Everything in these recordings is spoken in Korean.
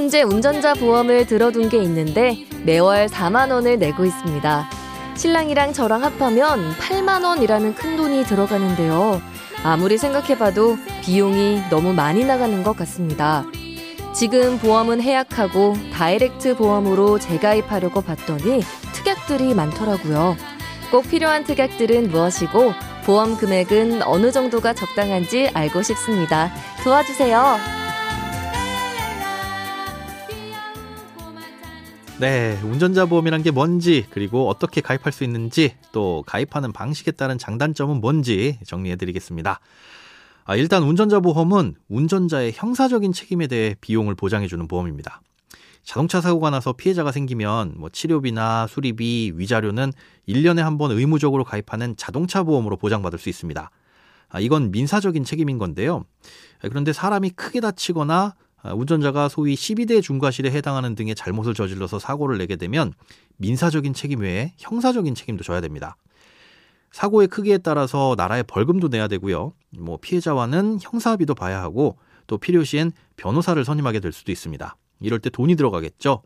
현재 운전자 보험을 들어둔 게 있는데 매월 4만 원을 내고 있습니다. 신랑이랑 저랑 합하면 8만 원이라는 큰 돈이 들어가는데요. 아무리 생각해봐도 비용이 너무 많이 나가는 것 같습니다. 지금 보험은 해약하고 다이렉트 보험으로 재가입하려고 봤더니 특약들이 많더라고요. 꼭 필요한 특약들은 무엇이고 보험 금액은 어느 정도가 적당한지 알고 싶습니다. 도와주세요. 네, 운전자 보험이란 게 뭔지, 그리고 어떻게 가입할 수 있는지, 또 가입하는 방식에 따른 장단점은 뭔지 정리해 드리겠습니다. 아, 일단 운전자 보험은 운전자의 형사적인 책임에 대해 비용을 보장해 주는 보험입니다. 자동차 사고가 나서 피해자가 생기면 뭐 치료비나 수리비, 위자료는 1년에 한 번 의무적으로 가입하는 자동차 보험으로 보장받을 수 있습니다. 아, 이건 민사적인 책임인 건데요. 아, 그런데 사람이 크게 다치거나 아, 운전자가 소위 12대 중과실에 해당하는 등의 잘못을 저질러서 사고를 내게 되면 민사적인 책임 외에 형사적인 책임도 져야 됩니다. 사고의 크기에 따라서 나라에 벌금도 내야 되고요. 뭐 피해자와는 형사비도 봐야 하고 또 필요시엔 변호사를 선임하게 될 수도 있습니다. 이럴 때 돈이 들어가겠죠.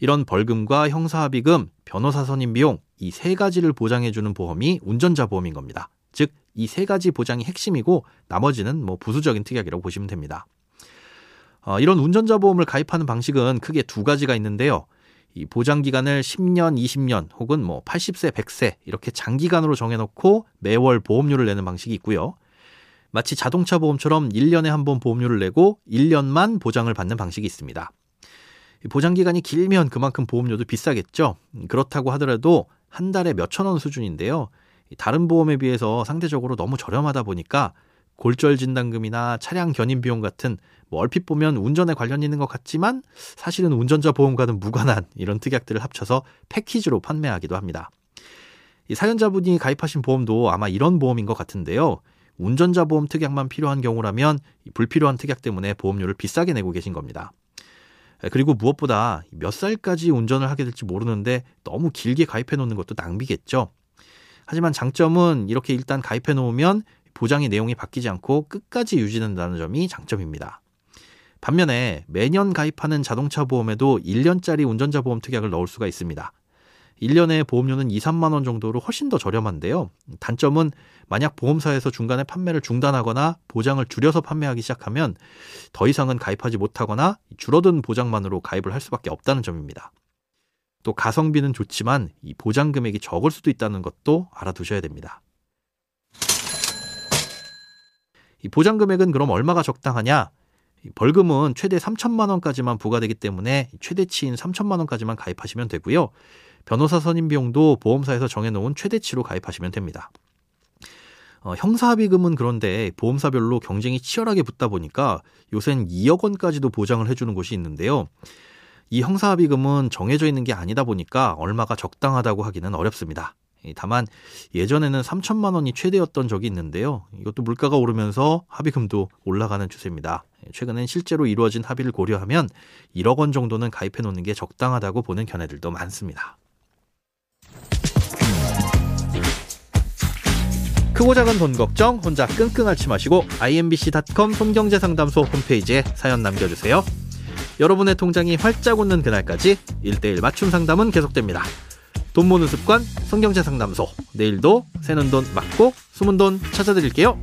이런 벌금과 형사합의금, 변호사 선임 비용 이 세 가지를 보장해 주는 보험이 운전자 보험인 겁니다. 즉 이 세 가지 보장이 핵심이고 나머지는 뭐 부수적인 특약이라고 보시면 됩니다. 어, 이런 운전자 보험을 가입하는 방식은 크게 두 가지가 있는데요. 이 보장 기간을 10년, 20년 혹은 뭐 80세, 100세 이렇게 장기간으로 정해놓고 매월 보험료를 내는 방식이 있고요. 마치 자동차 보험처럼 1년에 한 번 보험료를 내고 1년만 보장을 받는 방식이 있습니다. 이 보장 기간이 길면 그만큼 보험료도 비싸겠죠. 음, 그렇다고 하더라도 한 달에 몇천 원 수준인데요. 이 다른 보험에 비해서 상대적으로 너무 저렴하다 보니까 골절 진단금이나 차량 견인 비용 같은 뭐 얼핏 보면 운전에 관련 있는 것 같지만 사실은 운전자 보험과는 무관한 이런 특약들을 합쳐서 패키지로 판매하기도 합니다. 이 사연자분이 가입하신 보험도 아마 이런 보험인 것 같은데요. 운전자 보험 특약만 필요한 경우라면 이 불필요한 특약 때문에 보험료를 비싸게 내고 계신 겁니다. 그리고 무엇보다 몇 살까지 운전을 하게 될지 모르는데 너무 길게 가입해 놓는 것도 낭비겠죠. 하지만 장점은 이렇게 일단 가입해 놓으면 보장의 내용이 바뀌지 않고 끝까지 유지된다는 점이 장점입니다. 반면에 매년 가입하는 자동차 보험에도 1년짜리 운전자 보험 특약을 넣을 수가 있습니다. 1년에 보험료는 2, 3만 원 정도로 훨씬 더 저렴한데요. 단점은 만약 보험사에서 중간에 판매를 중단하거나 보장을 줄여서 판매하기 시작하면 더 이상은 가입하지 못하거나 줄어든 보장만으로 가입을 할 수밖에 없다는 점입니다. 또 가성비는 좋지만 이 보장 금액이 적을 수도 있다는 것도 알아두셔야 됩니다. 이 보장 금액은 그럼 얼마가 적당하냐? 이 벌금은 최대 3천만 원까지만 부과되기 때문에 최대치인 3천만 원까지만 가입하시면 되고요. 변호사 선임 비용도 보험사에서 정해놓은 최대치로 가입하시면 됩니다. 어, 형사합의금은 그런데 보험사별로 경쟁이 치열하게 붙다 보니까 요샌 2억 원까지도 보장을 해주는 곳이 있는데요. 이 형사합의금은 정해져 있는 게 아니다 보니까 얼마가 적당하다고 하기는 어렵습니다. 다만 예전에는 3천만 원이 최대였던 적이 있는데요. 이것도 물가가 오르면서 합의금도 올라가는 추세입니다. 최근엔 실제로 이루어진 합의를 고려하면 1억 원 정도는 가입해 놓는 게 적당하다고 보는 견해들도 많습니다. 크고 작은 돈 걱정 혼자 끙끙 앓지 마시고 imbc.com 손경제상담소 홈페이지에 사연 남겨주세요. 여러분의 통장이 활짝 웃는 그날까지 1대1 맞춤 상담은 계속됩니다. 돈 모는 습관 성경제 상담소 내일도 새는 돈 맞고 숨은 돈 찾아드릴게요.